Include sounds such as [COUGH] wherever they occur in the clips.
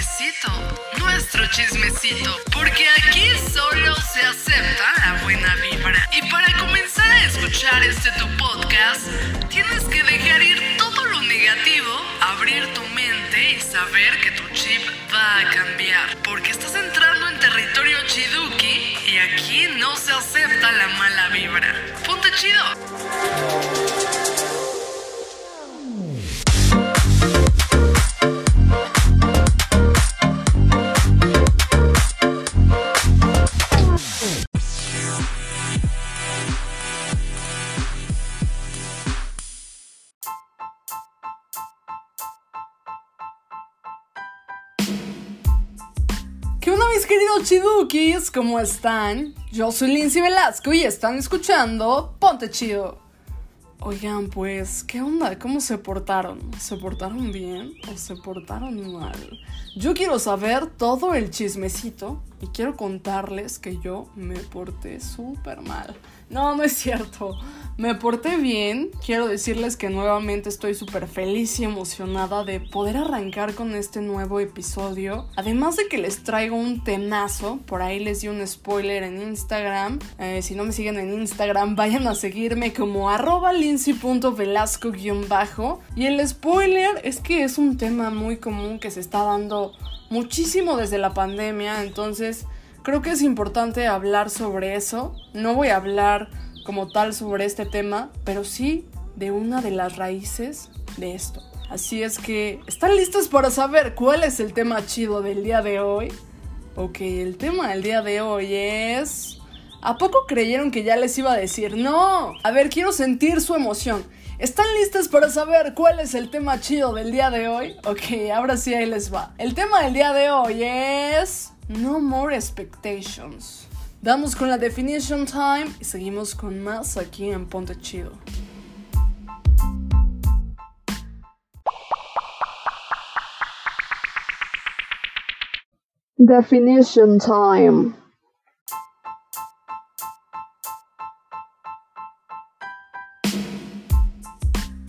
chismecito, nuestro chismecito, porque aquí solo se acepta la buena vibra. Y para comenzar a escuchar este tu podcast, tienes que dejar ir todo lo negativo, abrir tu mente y saber que tu chip va a cambiar, porque estás entrando en territorio chiduki y aquí no se acepta la mala vibra. Ponte chido. ¿Qué onda mis queridos chidukis? ¿Cómo están? Yo soy Lindsay Velasco y están escuchando Ponte Chido. Oigan, pues, ¿qué onda? ¿Cómo se portaron? ¿Se portaron bien o se portaron mal? Yo quiero saber todo el chismecito y quiero contarles que yo me porté súper mal. No, no es cierto. Me porté bien. Quiero decirles que nuevamente estoy súper feliz y emocionada de poder arrancar con este nuevo episodio. Además de que les traigo un temazo. Por ahí les di un spoiler en Instagram. Eh, si no me siguen en Instagram, [LAUGHS] vayan a seguirme como arroba lindsay.velasco-bajo. Y el spoiler es que es un tema muy común que se está dando muchísimo desde la pandemia. Entonces creo que es importante hablar sobre eso. No voy a hablar como tal sobre este tema, pero sí de una de las raíces de esto. Así es que, ¿están listos para saber cuál es el tema chido del día de hoy? Ok, el tema del día de hoy es... ¿A poco creyeron que ya les iba a decir? No, a ver, quiero sentir su emoción. ¿Están listos para saber cuál es el tema chido del día de hoy? Ok, ahora sí ahí les va. El tema del día de hoy es... No More Expectations. Damos con la definition time y seguimos con más aquí en Ponte Chido. Definition time.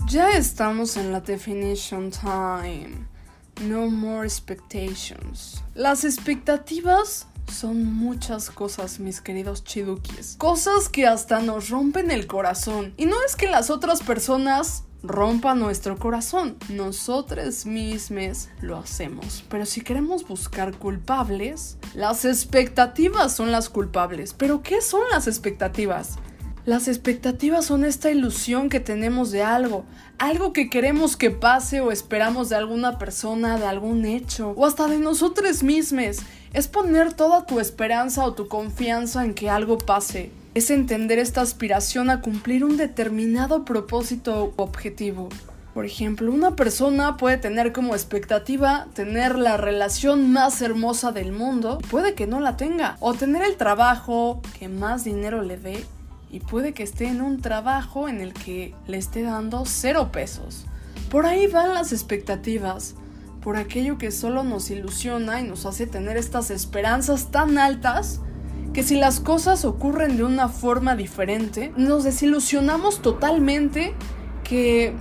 Ya estamos en la definition time. No more expectations. Las expectativas son muchas cosas, mis queridos chidukis. Cosas que hasta nos rompen el corazón. Y no es que las otras personas rompan nuestro corazón. Nosotros mismos lo hacemos. Pero si queremos buscar culpables, las expectativas son las culpables. ¿Pero qué son las expectativas? Las expectativas son esta ilusión que tenemos de algo, algo que queremos que pase o esperamos de alguna persona, de algún hecho o hasta de nosotros mismos. Es poner toda tu esperanza o tu confianza en que algo pase. Es entender esta aspiración a cumplir un determinado propósito u objetivo. Por ejemplo, una persona puede tener como expectativa tener la relación más hermosa del mundo, puede que no la tenga, o tener el trabajo que más dinero le dé y puede que esté en un trabajo en el que le esté dando cero pesos. Por ahí van las expectativas, por aquello que solo nos ilusiona y nos hace tener estas esperanzas tan altas que si las cosas ocurren de una forma diferente, nos desilusionamos totalmente, que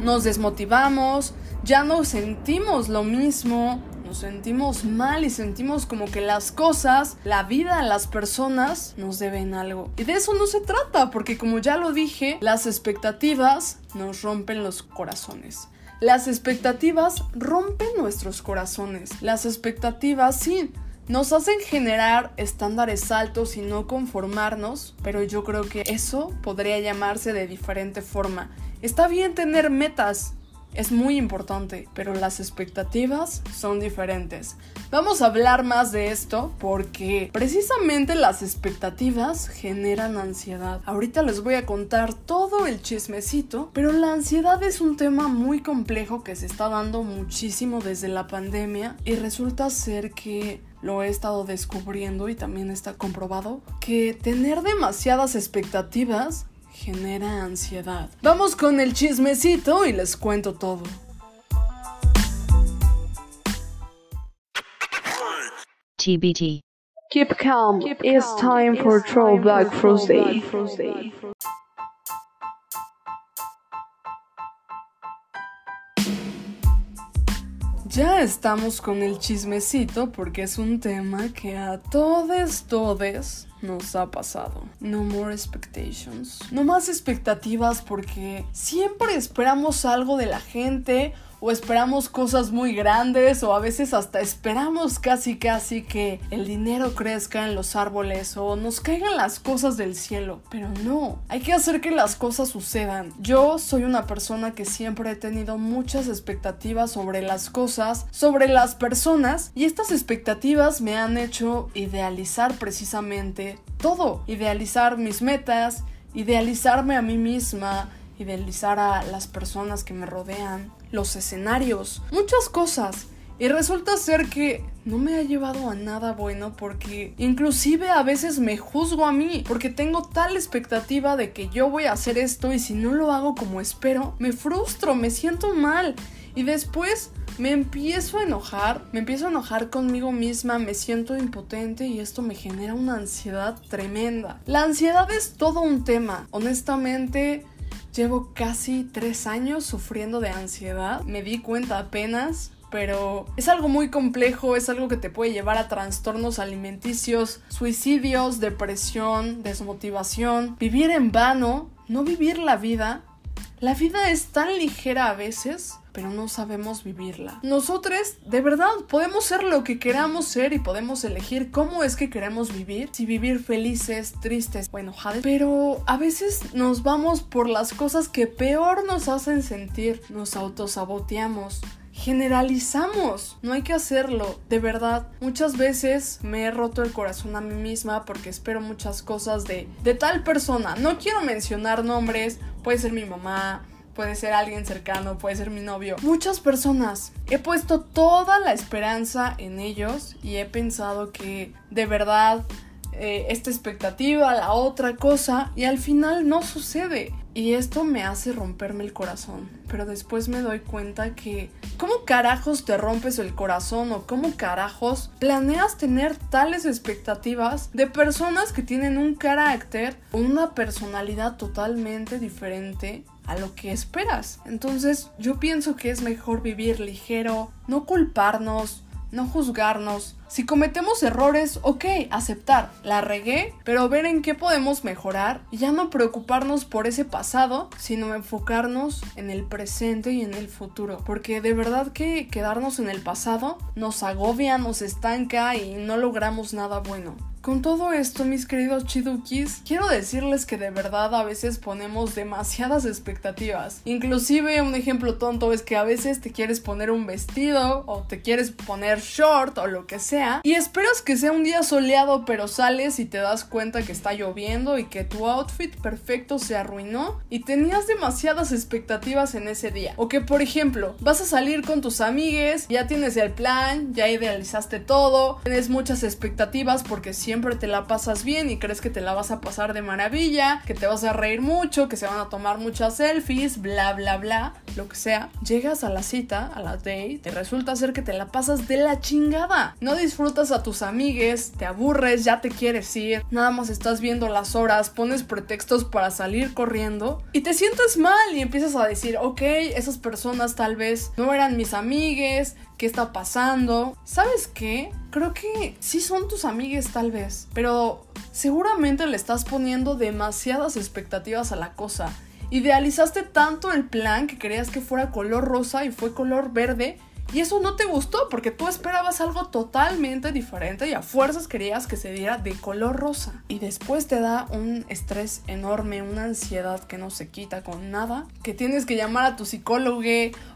nos desmotivamos, ya no sentimos lo mismo, nos sentimos mal y sentimos como que las cosas, la vida, las personas nos deben algo. Y de eso no se trata, porque como ya lo dije, las expectativas nos rompen los corazones. Las expectativas rompen nuestros corazones. Las expectativas, sí, nos hacen generar estándares altos y no conformarnos, pero yo creo que eso podría llamarse de diferente forma. Está bien tener metas, es muy importante, pero las expectativas son diferentes. Vamos a hablar más de esto porque precisamente las expectativas generan ansiedad. Ahorita les voy a contar todo el chismecito, pero la ansiedad es un tema muy complejo que se está dando muchísimo desde la pandemia y resulta ser que lo he estado descubriendo y también está comprobado que tener demasiadas expectativas genera ansiedad. Vamos con el chismecito y les cuento todo. TBT. Keep calm. it's time for Throwback Thursday. Ya estamos con el chismecito porque es un tema que a todos, todes nos ha pasado. No more expectations. No más expectativas porque siempre esperamos algo de la gente o esperamos cosas muy grandes o a veces hasta esperamos casi casi que el dinero crezca en los árboles o nos caigan las cosas del cielo. Pero no, hay que hacer que las cosas sucedan. Yo soy una persona que siempre he tenido muchas expectativas sobre las cosas, sobre las personas y estas expectativas me han hecho idealizar precisamente todo. Idealizar mis metas, idealizarme a mí misma, idealizar a las personas que me rodean los escenarios, muchas cosas. Y resulta ser que no me ha llevado a nada bueno porque inclusive a veces me juzgo a mí porque tengo tal expectativa de que yo voy a hacer esto y si no lo hago como espero, me frustro, me siento mal y después me empiezo a enojar, me empiezo a enojar conmigo misma, me siento impotente y esto me genera una ansiedad tremenda. La ansiedad es todo un tema, honestamente Llevo casi tres años sufriendo de ansiedad. Me di cuenta apenas pero es algo muy complejo, es algo que te puede llevar a trastornos alimenticios, suicidios, depresión, desmotivación, vivir en vano, no vivir la vida. La vida es tan ligera a veces pero no sabemos vivirla. Nosotros, de verdad, podemos ser lo que queramos ser y podemos elegir cómo es que queremos vivir. Si vivir felices, tristes o enojados. Pero a veces nos vamos por las cosas que peor nos hacen sentir. Nos autosaboteamos generalizamos. No hay que hacerlo, de verdad. Muchas veces me he roto el corazón a mí misma porque espero muchas cosas de, de tal persona. No quiero mencionar nombres, puede ser mi mamá, puede ser alguien cercano, puede ser mi novio. Muchas personas. He puesto toda la esperanza en ellos y he pensado que de verdad eh, esta expectativa, la otra cosa, y al final no sucede. Y esto me hace romperme el corazón. Pero después me doy cuenta que, ¿cómo carajos te rompes el corazón o cómo carajos planeas tener tales expectativas de personas que tienen un carácter una personalidad totalmente diferente a lo que esperas? Entonces yo pienso que es mejor vivir ligero, no culparnos, no juzgarnos. Si cometemos errores, ok, aceptar, la regué, pero ver en qué podemos mejorar y ya no preocuparnos por ese pasado, sino enfocarnos en el presente y en el futuro. Porque de verdad que quedarnos en el pasado nos agobia, nos estanca y no logramos nada bueno. Con todo esto, mis queridos chidukis, quiero decirles que de verdad a veces ponemos demasiadas expectativas. Inclusive un ejemplo tonto es que a veces te quieres poner un vestido o te quieres poner short o lo que sea y esperas que sea un día soleado pero sales y te das cuenta que está lloviendo y que tu outfit perfecto se arruinó y tenías demasiadas expectativas en ese día. O que por ejemplo, vas a salir con tus amigues, ya tienes el plan, ya idealizaste todo, tienes muchas expectativas porque siempre siempre te la pasas bien y crees que te la vas a pasar de maravilla, que te vas a reír mucho, que se van a tomar muchas selfies, bla, bla, bla, lo que sea. Llegas a la cita, a la date, te resulta ser que te la pasas de la chingada. No disfrutas a tus amigues, te aburres, ya te quieres ir, nada más estás viendo las horas, pones pretextos para salir corriendo y te sientes mal y empiezas a decir, ok, esas personas tal vez no eran mis amigues, ¿qué está pasando? ¿Sabes qué? Creo que sí son tus amigues tal vez, pero seguramente le estás poniendo demasiadas expectativas a la cosa. Idealizaste tanto el plan que querías que fuera color rosa y fue color verde y eso no te gustó porque tú esperabas algo totalmente diferente y a fuerzas querías que se diera de color rosa. Y después te da un estrés enorme, una ansiedad que no se quita con nada, que tienes que llamar a tu psicólogo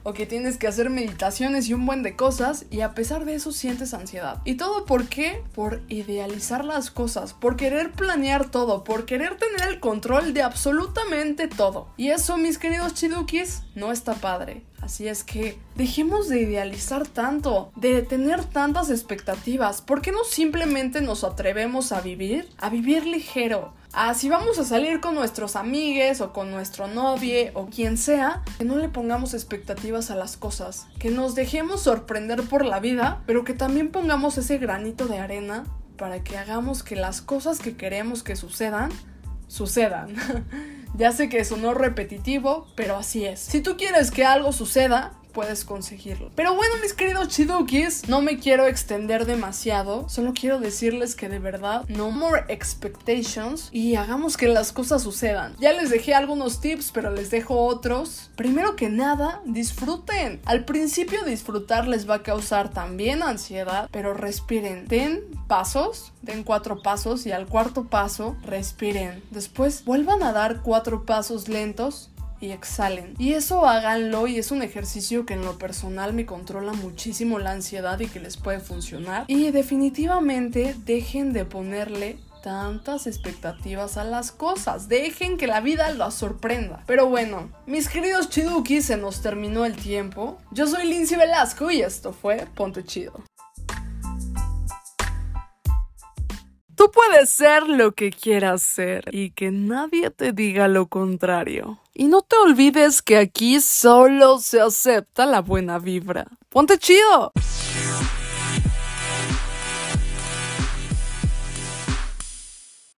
o que tienes que hacer meditaciones y un buen de cosas y a pesar de eso sientes ansiedad. ¿Y todo por qué? Por idealizar las cosas, por querer planear todo, por querer tener el control de absolutamente todo. Y eso, mis queridos chidukis, no está padre. Así es que dejemos de idealizar tanto, de tener tantas expectativas. ¿Por qué no simplemente nos atrevemos a vivir? A vivir ligero. A si vamos a salir con nuestros amigues o con nuestro novio o quien sea, que no le pongamos expectativas a las cosas. Que nos dejemos sorprender por la vida, pero que también pongamos ese granito de arena para que hagamos que las cosas que queremos que sucedan, sucedan. [LAUGHS] Ya sé que sonó repetitivo, pero así es. Si tú quieres que algo suceda, puedes conseguirlo. Pero bueno, mis queridos chidukis, no me quiero extender demasiado, solo quiero decirles que de verdad, no more expectations y hagamos que las cosas sucedan. Ya les dejé algunos tips, pero les dejo otros. Primero que nada, disfruten. Al principio disfrutar les va a causar también ansiedad, pero respiren. Den pasos, den cuatro pasos y al cuarto paso respiren. Después vuelvan a dar cuatro pasos lentos y exhalen. Y eso háganlo y es un ejercicio que en lo personal me controla muchísimo la ansiedad y que les puede funcionar. Y definitivamente dejen de ponerle tantas expectativas a las cosas. Dejen que la vida los sorprenda. Pero bueno, mis queridos chidukis, se nos terminó el tiempo. Yo soy Lindsay Velasco y esto fue Ponte Chido. Tú puedes ser lo que quieras ser y que nadie te diga lo contrario. Y no te olvides que aquí solo se acepta la buena vibra. ¡Ponte chido!